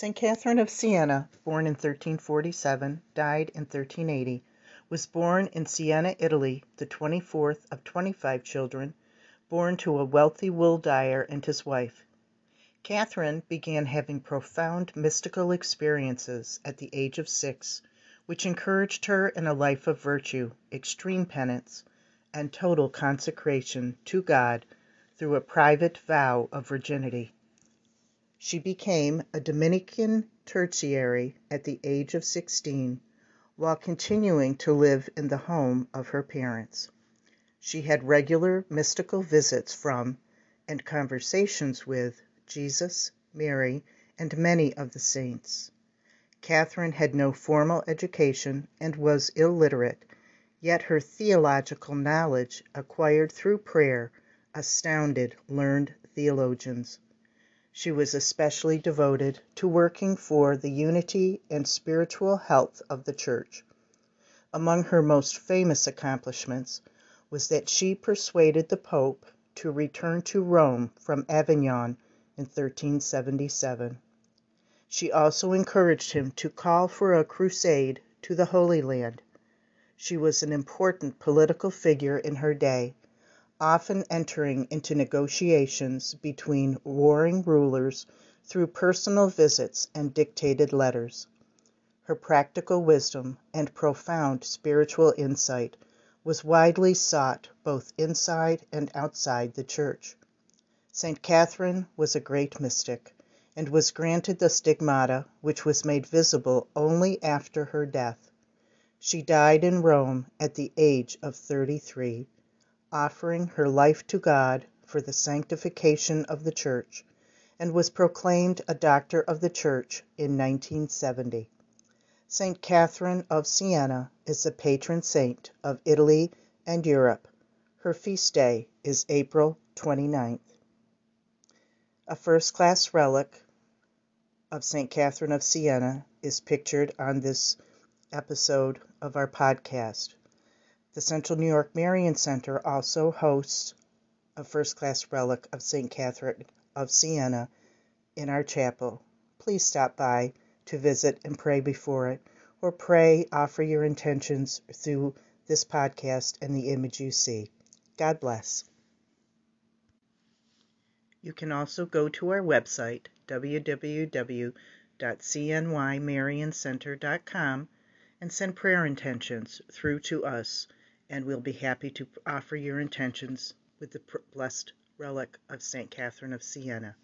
St. Catherine of Siena, born in 1347, died in 1380, was born in Siena, Italy, the 24th of 25 children born to a wealthy wool dyer and his wife. Catherine began having profound mystical experiences at the age of six, which encouraged her in a life of virtue, extreme penance, and total consecration to God through a private vow of virginity. She became a Dominican tertiary at the age of sixteen, while continuing to live in the home of her parents. She had regular mystical visits from, and conversations with, Jesus, Mary, and many of the saints. Catherine had no formal education and was illiterate, yet her theological knowledge, acquired through prayer, astounded learned theologians. She was especially devoted to working for the unity and spiritual health of the Church. Among her most famous accomplishments was that she persuaded the Pope to return to Rome from Avignon in 1377. She also encouraged him to call for a crusade to the Holy Land. She was an important political figure in her day often entering into negotiations between warring rulers through personal visits and dictated letters. Her practical wisdom and profound spiritual insight was widely sought both inside and outside the Church. St. Catherine was a great mystic, and was granted the stigmata which was made visible only after her death. She died in Rome at the age of thirty three offering her life to God for the sanctification of the Church, and was proclaimed a Doctor of the Church in 1970. St. Catherine of Siena is the patron saint of Italy and Europe. Her feast day is April 29th. A first class relic of St. Catherine of Siena is pictured on this episode of our podcast. The Central New York Marian Center also hosts a first class relic of St. Catherine of Siena in our chapel. Please stop by to visit and pray before it, or pray, offer your intentions through this podcast and the image you see. God bless. You can also go to our website, www.cnymariancenter.com, and send prayer intentions through to us and we'll be happy to offer your intentions with the blessed relic of St. Catherine of Siena.